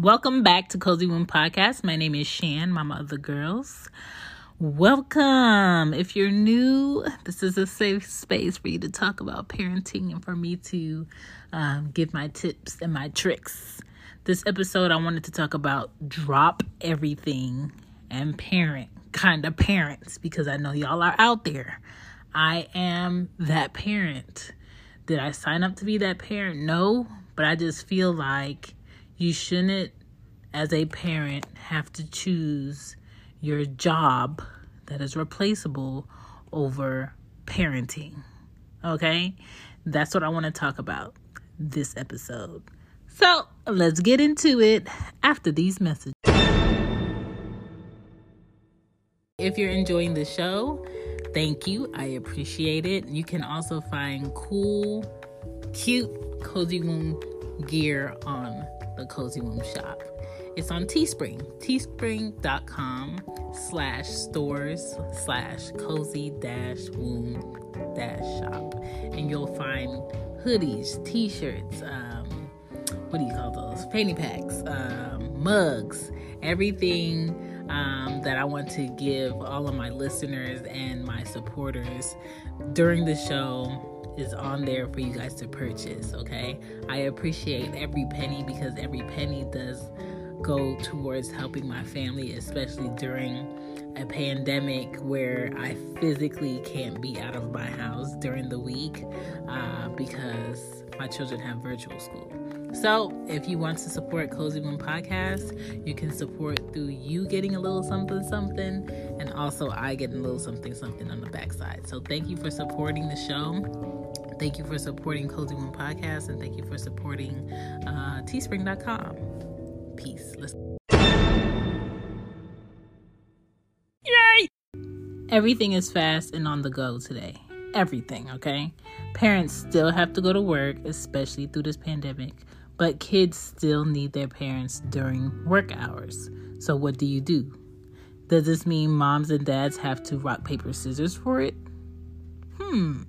Welcome back to Cozy Womb Podcast. My name is Shan, Mama of the Girls. Welcome. If you're new, this is a safe space for you to talk about parenting and for me to um, give my tips and my tricks. This episode, I wanted to talk about drop everything and parent, kind of parents, because I know y'all are out there. I am that parent. Did I sign up to be that parent? No, but I just feel like you shouldn't, as a parent, have to choose your job that is replaceable over parenting. Okay? That's what I want to talk about this episode. So let's get into it after these messages. If you're enjoying the show, thank you. I appreciate it. You can also find cool, cute, cozy womb gear on the Cozy Womb shop. It's on Teespring, teespring.com slash stores slash cozy dash womb dash shop. And you'll find hoodies, t-shirts, um, what do you call those? Fanny packs, um, mugs, everything um, that I want to give all of my listeners and my supporters during the show is on there for you guys to purchase, okay? I appreciate every penny because every penny does go towards helping my family, especially during a pandemic where I physically can't be out of my house during the week uh, because my children have virtual school. So, if you want to support Cozy Womb Podcast, you can support through you getting a little something something, and also I getting a little something something on the backside. So, thank you for supporting the show. Thank you for supporting Cozy Womb Podcast, and thank you for supporting uh, Teespring.com. Peace. Let's. Yay! Everything is fast and on the go today. Everything, okay? Parents still have to go to work, especially through this pandemic but kids still need their parents during work hours. So, what do you do? Does this mean moms and dads have to rock, paper, scissors for it? Hmm.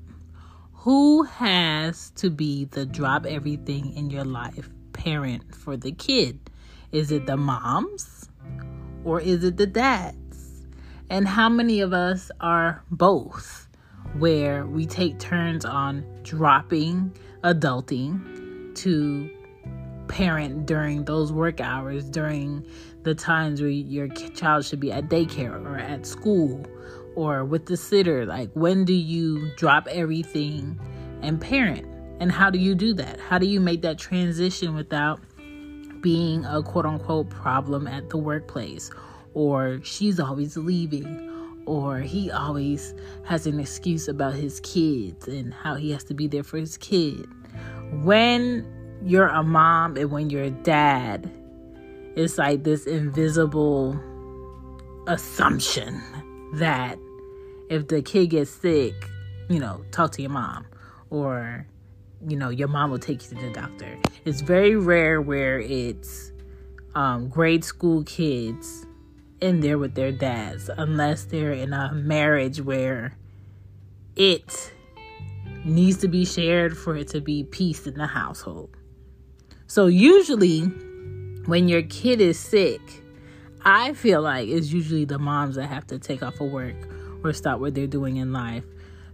Who has to be the drop everything in your life parent for the kid? Is it the moms or is it the dads? And how many of us are both, where we take turns on dropping adulting to parent during those work hours, during the times where your child should be at daycare or at school or with the sitter? Like, when do you drop everything and parent? And how do you do that? How do you make that transition without being a quote unquote problem at the workplace? Or she's always leaving, or he always has an excuse about his kids and how he has to be there for his kid. When you're a mom and when you're a dad, it's like this invisible assumption that if the kid gets sick, you know, talk to your mom or you know, your mom will take you to the doctor. It's very rare where it's um, grade school kids in there with their dads, unless they're in a marriage where it needs to be shared for it to be peace in the household. So, usually, when your kid is sick, I feel like it's usually the moms that have to take off of work or stop what they're doing in life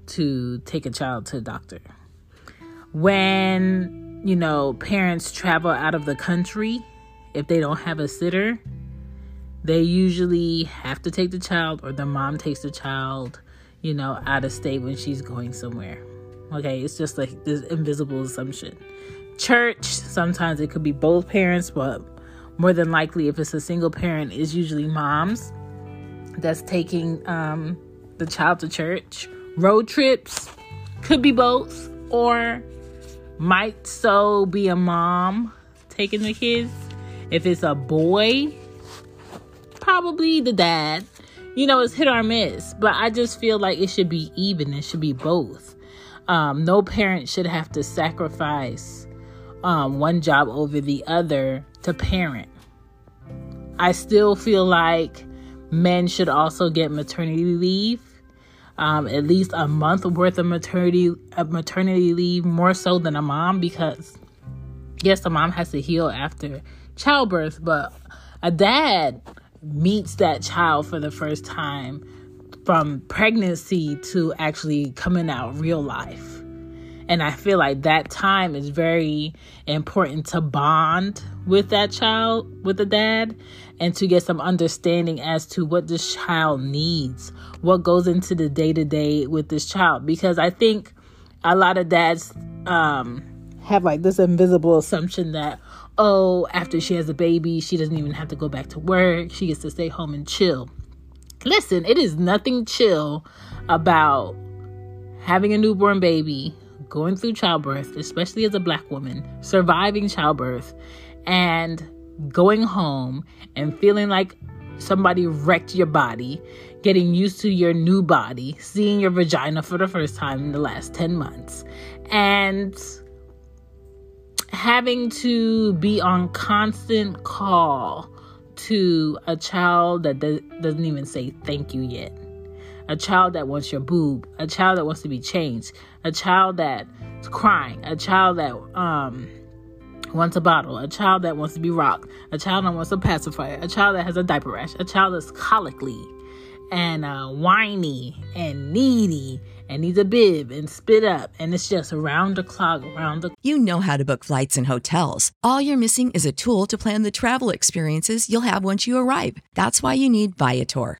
to take a child to the doctor. When, you know, parents travel out of the country, if they don't have a sitter, they usually have to take the child or the mom takes the child, you know, out of state when she's going somewhere. Okay, it's just like this invisible assumption. Church, sometimes it could be both parents, but more than likely, if it's a single parent, is usually moms that's taking um, the child to church. Road trips could be both, or might so be a mom taking the kids. If it's a boy, probably the dad. You know, it's hit or miss, but I just feel like it should be even. It should be both. Um, no parent should have to sacrifice um, one job over the other to parent. I still feel like men should also get maternity leave, um, at least a month worth of maternity of maternity leave, more so than a mom, because yes, a mom has to heal after childbirth, but a dad meets that child for the first time from pregnancy to actually coming out real life. And I feel like that time is very important to bond with that child, with the dad, and to get some understanding as to what this child needs, what goes into the day to day with this child. Because I think a lot of dads um, have like this invisible assumption that, oh, after she has a baby, she doesn't even have to go back to work, she gets to stay home and chill. Listen, it is nothing chill about having a newborn baby, going through childbirth, especially as a black woman, surviving childbirth, and going home and feeling like somebody wrecked your body, getting used to your new body, seeing your vagina for the first time in the last 10 months, and having to be on constant call to a child that doesn't even say thank you yet. A child that wants your boob, a child that wants to be changed, a child that's crying, a child that um wants a bottle, a child that wants to be rocked, a child that wants a pacifier, a child that has a diaper rash, a child that's colicky and uh, whiny and needy and needs a bib and spit up and it's just around the clock around the you know how to book flights and hotels. All you're missing is a tool to plan the travel experiences you'll have once you arrive. That's why you need viator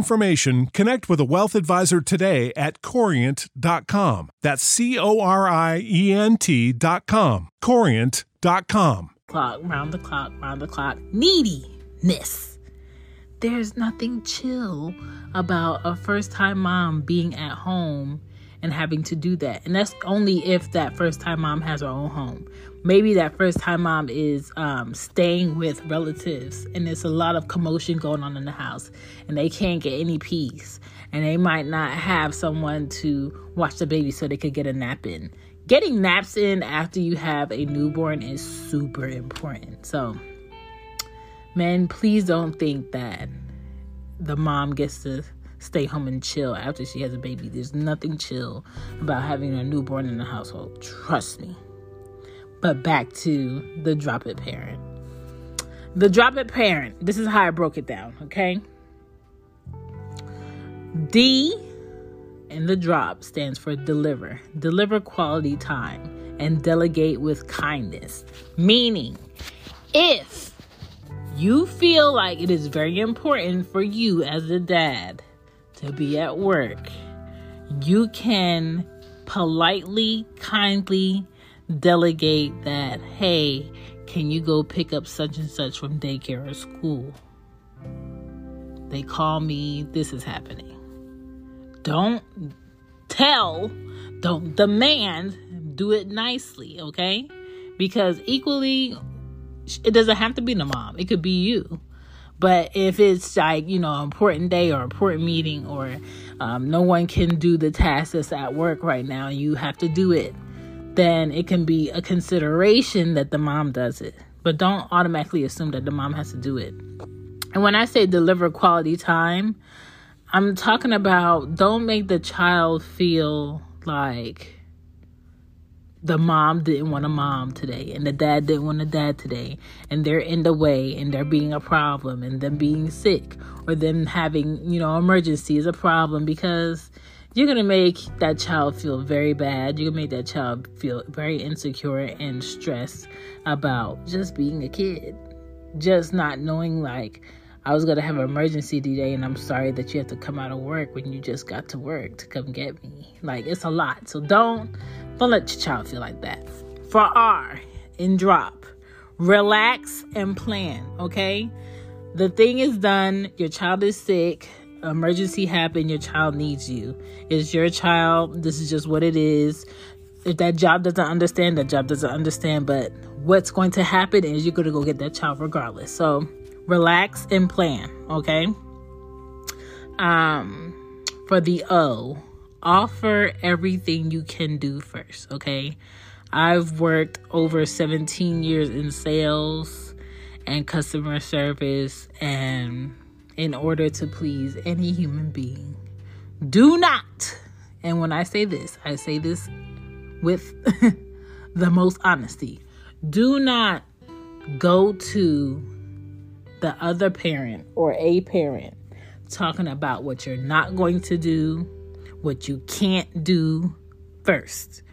information, connect with a wealth advisor today at corient.com. That's C O R I E N T.com. Corient.com. Clock, round the clock, round the clock. Neediness. There's nothing chill about a first time mom being at home and having to do that. And that's only if that first time mom has her own home. Maybe that first time mom is um, staying with relatives and there's a lot of commotion going on in the house and they can't get any peace. And they might not have someone to watch the baby so they could get a nap in. Getting naps in after you have a newborn is super important. So, men, please don't think that the mom gets to stay home and chill after she has a baby. There's nothing chill about having a newborn in the household. Trust me. But back to the drop it parent. The drop it parent, this is how I broke it down, okay? D in the drop stands for deliver. Deliver quality time and delegate with kindness. Meaning, if you feel like it is very important for you as a dad to be at work, you can politely, kindly delegate that, hey, can you go pick up such and such from daycare or school? They call me, this is happening. Don't tell, don't demand, do it nicely, okay? Because equally, it doesn't have to be the mom, it could be you. But if it's like, you know, an important day or important meeting, or um, no one can do the task that's at work right now, you have to do it, then it can be a consideration that the mom does it. But don't automatically assume that the mom has to do it. And when I say deliver quality time, I'm talking about don't make the child feel like the mom didn't want a mom today and the dad didn't want a dad today and they're in the way and they're being a problem and them being sick or them having you know emergency is a problem because you're gonna make that child feel very bad you're gonna make that child feel very insecure and stressed about just being a kid just not knowing like I was gonna have an emergency today, and I'm sorry that you have to come out of work when you just got to work to come get me. Like it's a lot, so don't don't let your child feel like that. For R, in drop, relax and plan. Okay, the thing is done. Your child is sick. Emergency happened. Your child needs you. It's your child. This is just what it is. If that job doesn't understand, that job doesn't understand. But what's going to happen is you're going to go get that child regardless. So relax and plan, okay? Um for the O, offer everything you can do first, okay? I've worked over 17 years in sales and customer service and in order to please any human being, do not, and when I say this, I say this with the most honesty. Do not go to the other parent or a parent talking about what you're not going to do, what you can't do first.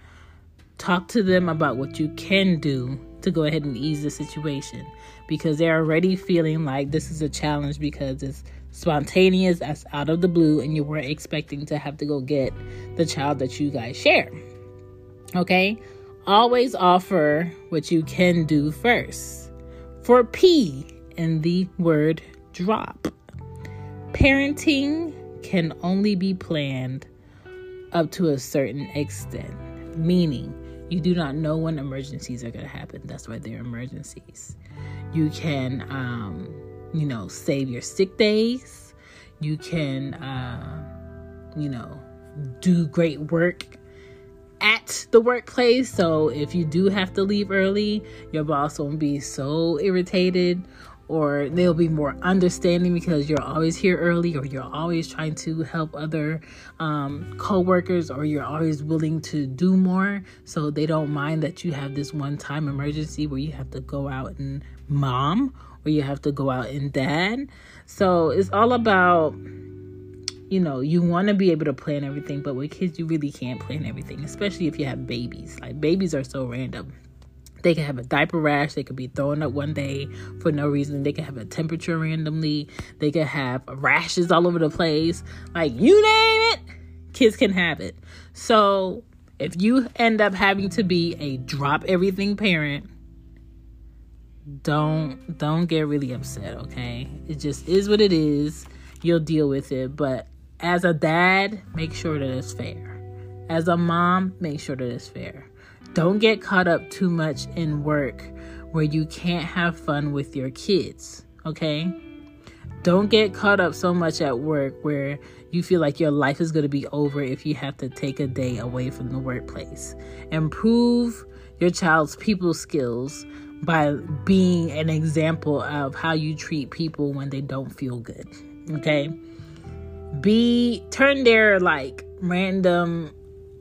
Talk to them about what you can do to go ahead and ease the situation because they're already feeling like this is a challenge because it's spontaneous, that's out of the blue, and you weren't expecting to have to go get the child that you guys share. Okay? Always offer what you can do first. For P, in the word drop. Parenting can only be planned up to a certain extent, meaning you do not know when emergencies are going to happen. That's why they're emergencies. You can, um, you know, save your sick days. You can, uh, you know, do great work at the workplace. So if you do have to leave early, your boss won't be so irritated or they'll be more understanding because you're always here early or you're always trying to help other um, co-workers or you're always willing to do more so they don't mind that you have this one time emergency where you have to go out and mom or you have to go out and dad so it's all about you know, you want to be able to plan everything, but with kids, you really can't plan everything, especially if you have babies. Like, babies are so random. They can have a diaper rash. They could be throwing up one day for no reason. They can have a temperature randomly. They can have rashes all over the place. Like, you name it, kids can have it. So, if you end up having to be a drop everything parent, don't don't get really upset, okay? It just is what it is. You'll deal with it, but as a dad, make sure that it's fair. As a mom, make sure that it's fair. Don't get caught up too much in work where you can't have fun with your kids, okay? Don't get caught up so much at work where you feel like your life is going to be over if you have to take a day away from the workplace. Improve your child's people skills by being an example of how you treat people when they don't feel good. Okay? Be turn their like random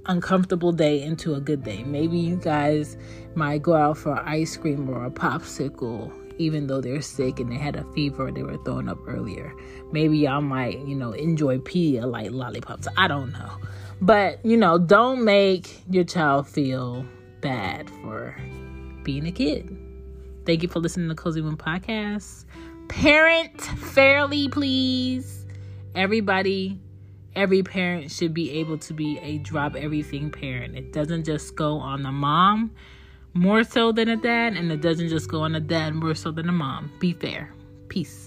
uncomfortable day into a good day. Maybe you guys might go out for ice cream or a popsicle, even though they're sick and they had a fever they were throwing up earlier. Maybe y'all might, you know, enjoy Pedialyte lollipops. I don't know. But, you know, don't make your child feel bad for being a kid. Thank you for listening to Cozy Womb Podcast. Parent fairly, please. Everybody, every parent should be able to be a drop everything parent. It doesn't just go on the mom more so than a dad, and it doesn't just go on a dad more so than a mom. Be fair. Peace.